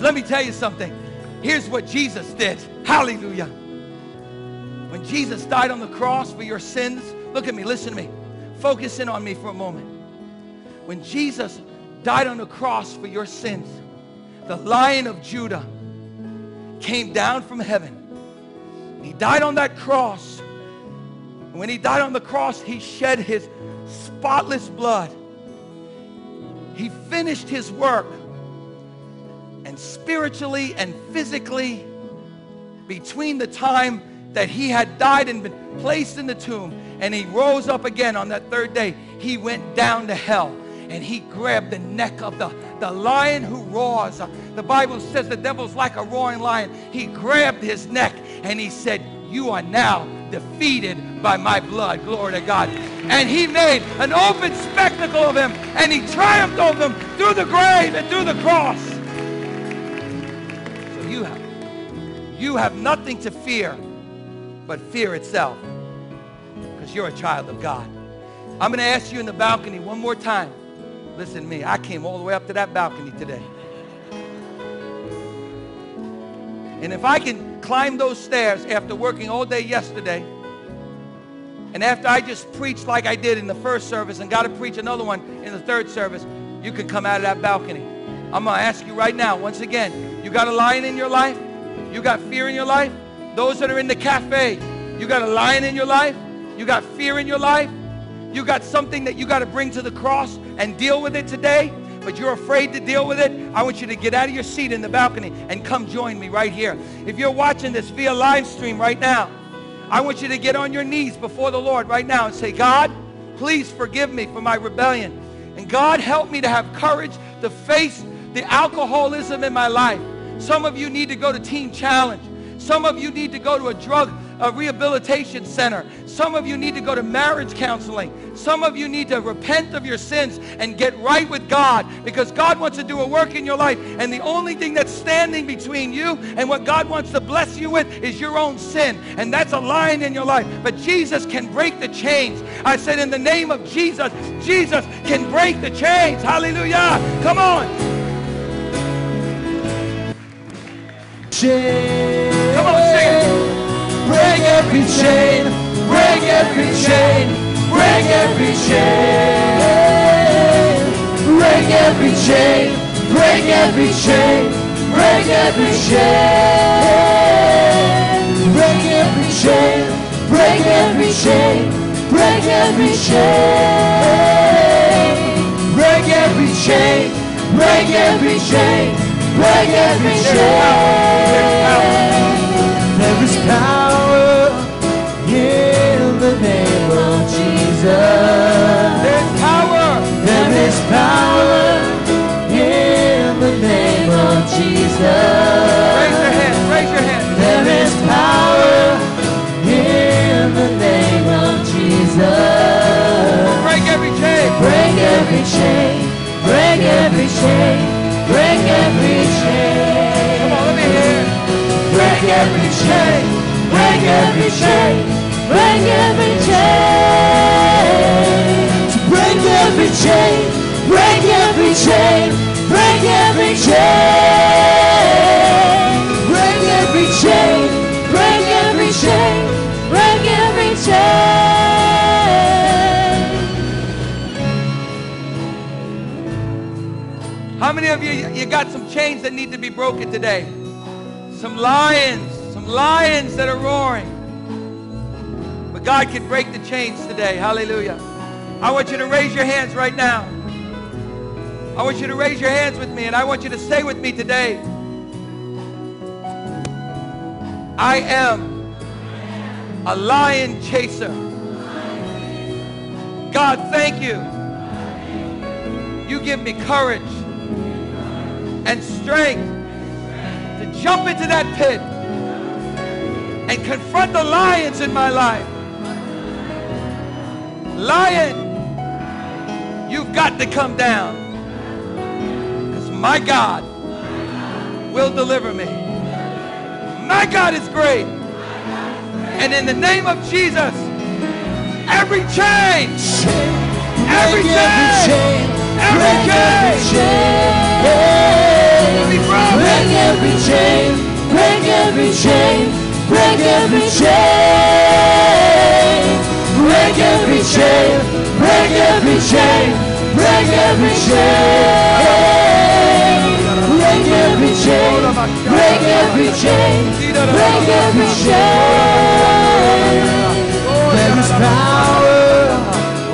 Speaker 1: Let me tell you something. Here's what Jesus did. Hallelujah. When Jesus died on the cross for your sins, look at me, listen to me. Focus in on me for a moment. When Jesus died on the cross for your sins, the lion of Judah came down from heaven. He died on that cross. And when he died on the cross, he shed his spotless blood. He finished his work. And spiritually and physically, between the time that he had died and been placed in the tomb and he rose up again on that third day, he went down to hell and he grabbed the neck of the, the lion who roars. The Bible says the devil's like a roaring lion. He grabbed his neck and he said, you are now defeated by my blood. Glory to God. And he made an open spectacle of him and he triumphed over them through the grave and through the cross. So you have, you have nothing to fear but fear itself because you're a child of God. I'm going to ask you in the balcony one more time. Listen to me. I came all the way up to that balcony today. And if I can climb those stairs after working all day yesterday, and after I just preached like I did in the first service and got to preach another one in the third service, you can come out of that balcony. I'm going to ask you right now, once again, you got a lion in your life? You got fear in your life? Those that are in the cafe, you got a lion in your life? You got fear in your life? You got something that you got to bring to the cross and deal with it today? But you're afraid to deal with it, I want you to get out of your seat in the balcony and come join me right here. If you're watching this via live stream right now, I want you to get on your knees before the Lord right now and say, God, please forgive me for my rebellion. And God, help me to have courage to face the alcoholism in my life. Some of you need to go to Teen Challenge. Some of you need to go to a drug a rehabilitation center. Some of you need to go to marriage counseling. Some of you need to repent of your sins and get right with God because God wants to do a work in your life. And the only thing that's standing between you and what God wants to bless you with is your own sin. And that's a line in your life. But Jesus can break the chains. I said in the name of Jesus, Jesus can break the chains. Hallelujah. Come on.
Speaker 2: chain.
Speaker 1: Come on, sing it.
Speaker 2: Break every chain, break every chain, break every chain. Break every chain, break every chain, break every chain. Break every chain, break every chain, break every chain. Break every chain, break every chain, break every chain. There is power in the name of Jesus.
Speaker 1: There's power.
Speaker 2: There is power in the name of Jesus.
Speaker 1: Raise your hand. Raise your hand.
Speaker 2: There is power in the name of Jesus.
Speaker 1: Break every chain.
Speaker 2: Break every chain, break every chain, every chain, break every chain, break every chain. Break every chain, break every chain, break every chain. Break every chain, break every chain, break every chain.
Speaker 1: How many of you, you got some chains that need to be broken today? Some lions, some lions that are roaring. But God can break the chains today. Hallelujah. I want you to raise your hands right now. I want you to raise your hands with me and I want you to say with me today. I am a lion chaser. God, thank you. You give me courage and strength jump into that pit and confront the lions in my life. Lion, you've got to come down because my God will deliver me. My God is great. And in the name of Jesus, every chain, every chain, every
Speaker 2: break every
Speaker 1: chain,
Speaker 2: chain. Break every chain, break every chain, break every chain. Break every chain, break every chain, break every chain. Break every chain, break every chain, break every chain. There is power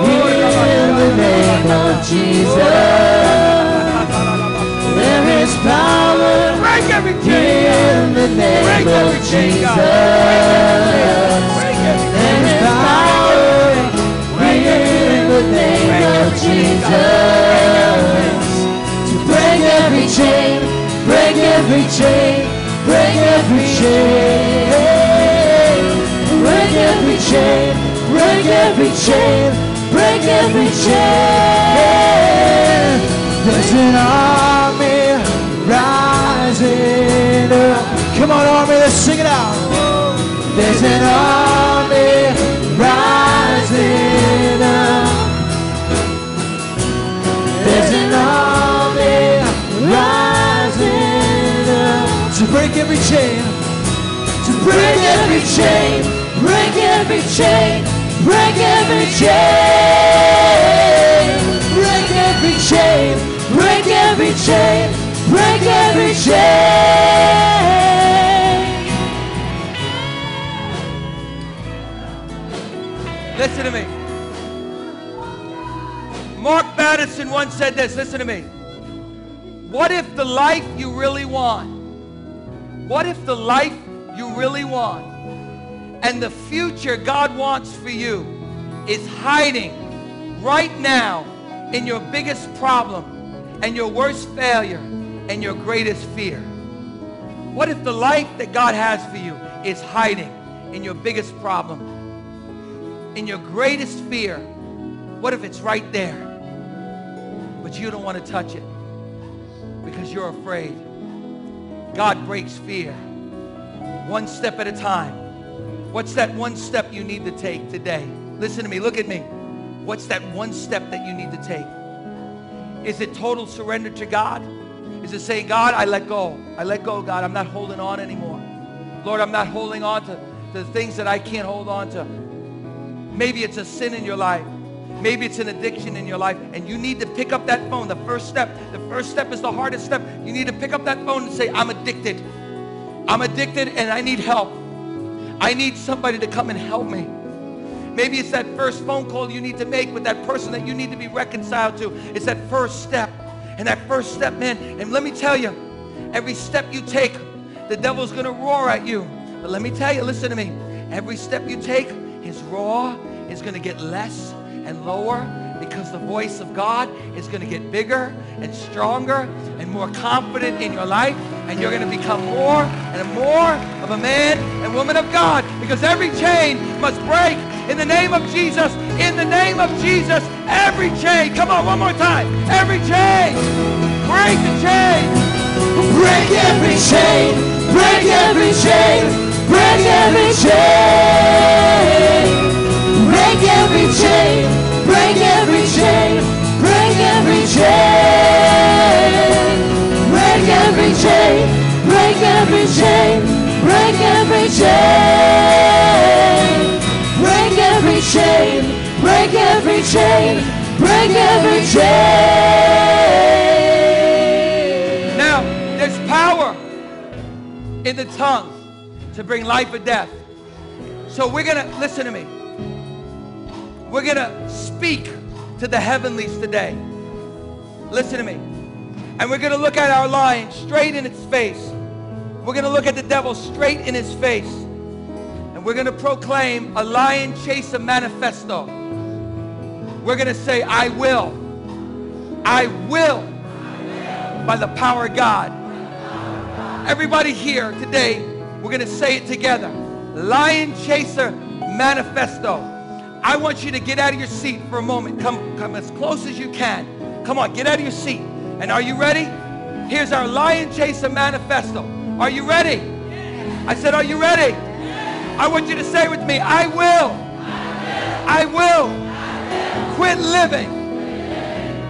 Speaker 2: in the name of Jesus. Power
Speaker 1: Break every chain.
Speaker 2: in the
Speaker 1: Break
Speaker 2: name of
Speaker 1: every chain,
Speaker 2: Jesus.
Speaker 1: Break every chain.
Speaker 2: There is power in the name of Jesus. To break every chain, break every chain, break every chain. Break every chain, break every chain, break every chain. There's an army rising up. Come on, army, let's sing it out. There's an army rising up. There's an army rising up to break every chain, to break every chain, break every chain, break every chain, break every chain, break every chain, break every chain.
Speaker 1: Listen to me. Mark Batterson once said this. Listen to me. What if the life you really want, what if the life you really want and the future God wants for you is hiding right now in your biggest problem and your worst failure and your greatest fear? What if the life that God has for you is hiding in your biggest problem, in your greatest fear? What if it's right there, but you don't want to touch it because you're afraid? God breaks fear one step at a time. What's that one step you need to take today? Listen to me, look at me. What's that one step that you need to take? Is it total surrender to God? Is it saying, God, I let go. I let go, God. I'm not holding on anymore. Lord, I'm not holding on to, to the things that I can't hold on to. Maybe it's a sin in your life. Maybe it's an addiction in your life. And you need to pick up that phone. The first step, the first step is the hardest step. You need to pick up that phone and say, I'm addicted. I'm addicted and I need help. I need somebody to come and help me. Maybe it's that first phone call you need to make with that person that you need to be reconciled to. It's that first step. And that first step, man, and let me tell you, every step you take, the devil's going to roar at you. But let me tell you, listen to me. Every step you take, his roar is going to get less and lower because the voice of God is going to get bigger and stronger and more confident in your life. And you're going to become more and more of a man and woman of God because every chain must break in the name of Jesus. In the name of Jesus, every chain. Come on, one more time. Every chain. Break the chain.
Speaker 2: Break every chain. Break every chain. Break every chain. Chain. Break every chain.
Speaker 1: Now, there's power in the tongue to bring life or death. So we're going to, listen to me. We're going to speak to the heavenlies today. Listen to me. And we're going to look at our lion straight in its face. We're going to look at the devil straight in his face. And we're going to proclaim a lion chaser manifesto. We're going to say, I will. I will. By the power of God. Everybody here today, we're going to say it together. Lion Chaser Manifesto. I want you to get out of your seat for a moment. Come, come as close as you can. Come on, get out of your seat. And are you ready? Here's our Lion Chaser Manifesto. Are you ready? I said, are you ready? I want you to say with me, I will. I will quit living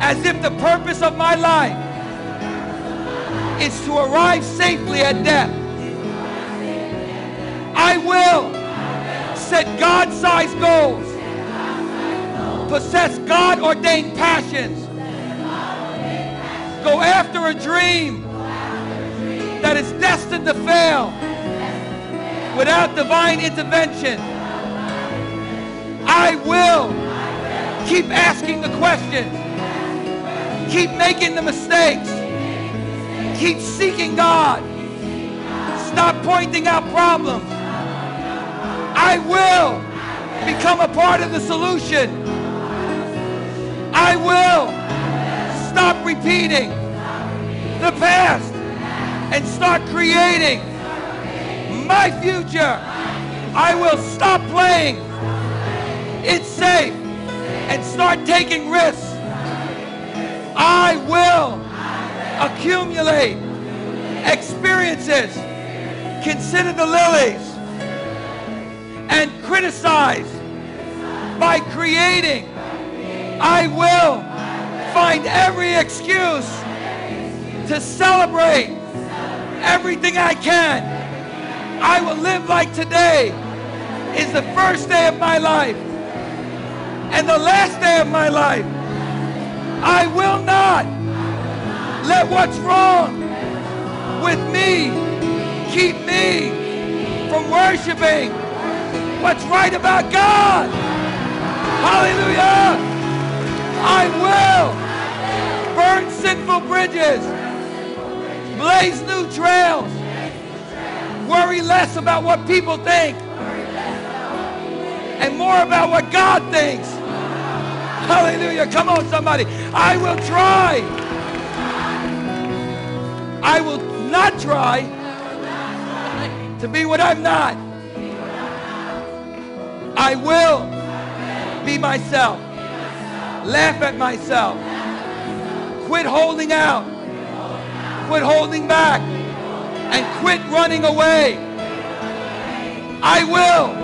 Speaker 1: as if the purpose of my life is to arrive safely at death. I will set God-sized goals, possess God-ordained passions, go after a dream that is destined to fail without divine intervention. I will keep asking the questions, keep making the mistakes, keep seeking God, stop pointing out problems. I will become a part of the solution. I will stop repeating the past and start creating my future. I will stop playing it safe and start taking risks. I will accumulate experiences. Consider the lilies and criticize by creating. I will find every excuse to celebrate everything I can. I will live like today is the first day of my life and the last day of my life. I will not let what's wrong with me keep me from worshiping what's right about God. Hallelujah. I will burn sinful bridges Blaze new trails. Worry less about what people think. And more about what God thinks. Hallelujah. Come on, somebody. I will try. I will not try to be what I'm not. I will be myself. Laugh at myself. Quit holding out. Quit holding back. And quit running away. I will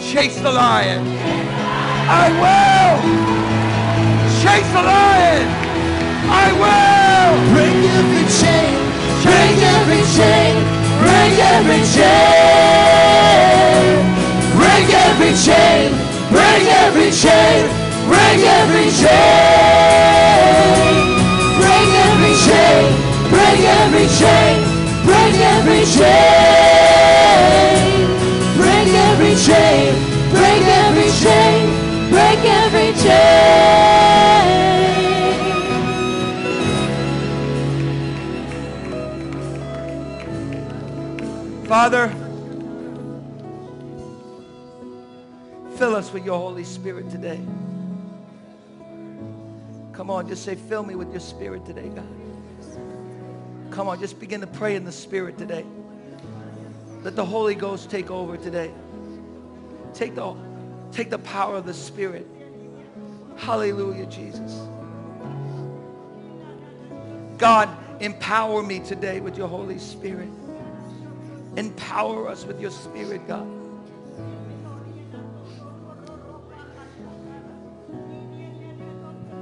Speaker 1: chase the lion. I will chase the lion. I will
Speaker 2: Break every chain, break every chain, break every chain. Break every chain, break every chain, break every chain. Break every chain, break every chain, break every chain. Break every chain, break every chain, break every chain.
Speaker 1: Father, fill us with your Holy Spirit today. Come on, just say, fill me with your spirit today, God. Come on, just begin to pray in the spirit today. Let the Holy Ghost take over today. Take the, take the power of the Spirit. Hallelujah, Jesus. God, empower me today with your Holy Spirit. Empower us with your Spirit, God.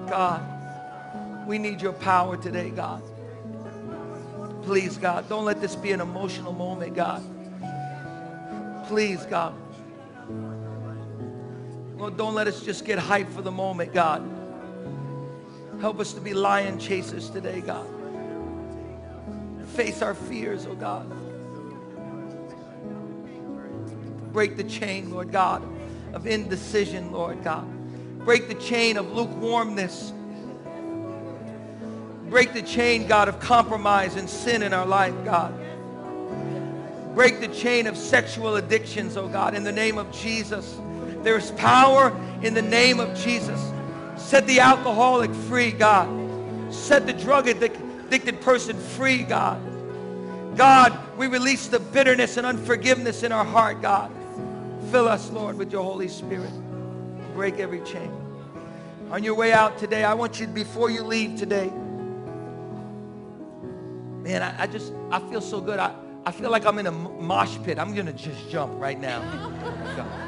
Speaker 1: God, we need your power today, God. Please, God, don't let this be an emotional moment, God. Please, God. Lord, don't let us just get hyped for the moment, God. Help us to be lion chasers today, God. Face our fears, oh God. Break the chain, Lord God, of indecision, Lord God. Break the chain of lukewarmness. Break the chain, God, of compromise and sin in our life, God. Break the chain of sexual addictions, oh God, in the name of Jesus. There is power in the name of Jesus. Set the alcoholic free, God. Set the drug addicted person free, God. God, we release the bitterness and unforgiveness in our heart, God. Fill us, Lord, with your Holy Spirit. Break every chain. On your way out today, I want you, before you leave today, man, I, I just, I feel so good. I, I feel like I'm in a mosh pit. I'm going to just jump right now.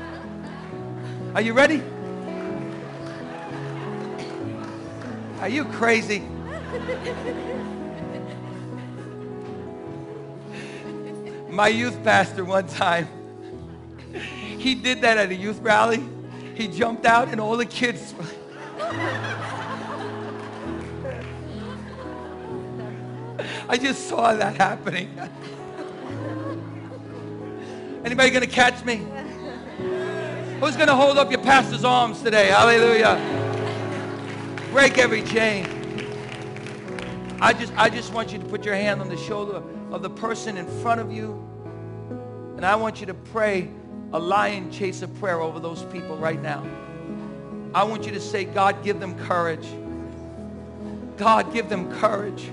Speaker 1: Are you ready? Are you crazy? My youth pastor one time, he did that at a youth rally. He jumped out and all the kids. I just saw that happening. Anybody gonna catch me? Who's gonna hold up your pastor's arms today? Hallelujah. Break every chain. I just, I just want you to put your hand on the shoulder of the person in front of you. And I want you to pray a lion chaser prayer over those people right now. I want you to say, God, give them courage. God, give them courage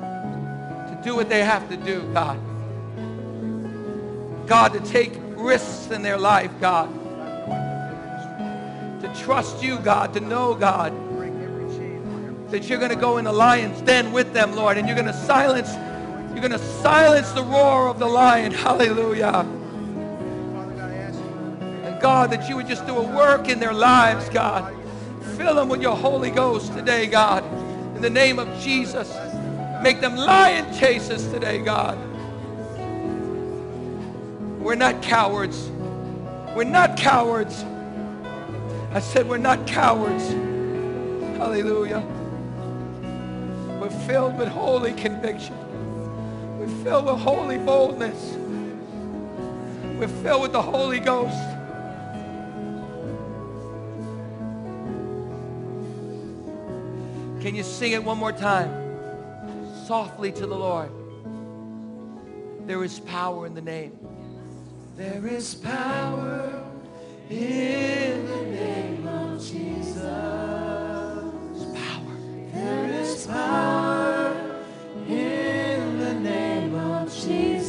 Speaker 1: to do what they have to do, God. God, to take risks in their life, God. To trust you, God, to know, God, that you're going to go in the lion's den with them, Lord, and you're going to silence, you're going to silence the roar of the lion. Hallelujah. And God, that you would just do a work in their lives, God. Fill them with your Holy Ghost today, God. In the name of Jesus. Make them lion chasers today, God. We're not cowards. We're not cowards. I said we're not cowards. Hallelujah. We're filled with holy conviction. We're filled with holy boldness. We're filled with the Holy Ghost. Can you sing it one more time? softly to the Lord. There is power in the name.
Speaker 2: There is power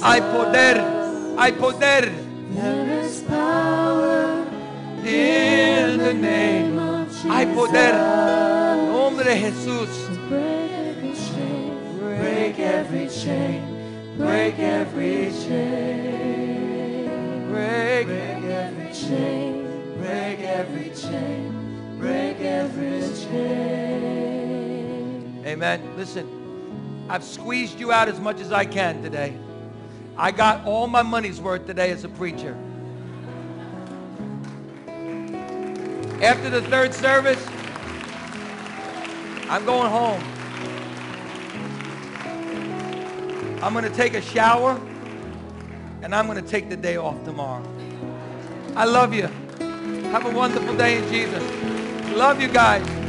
Speaker 1: Hay poder. Hay poder
Speaker 2: There is power
Speaker 1: in the name.
Speaker 2: of Jesus.
Speaker 1: Hay poder. Nombre de Jesús.
Speaker 2: Break every chain. Break every chain. Break every chain.
Speaker 1: Break.
Speaker 2: Chain. Break every chain. Break every chain.
Speaker 1: Amen. Listen, I've squeezed you out as much as I can today. I got all my money's worth today as a preacher. After the third service, I'm going home. I'm going to take a shower and I'm going to take the day off tomorrow. I love you. Have a wonderful day in Jesus. Love you guys.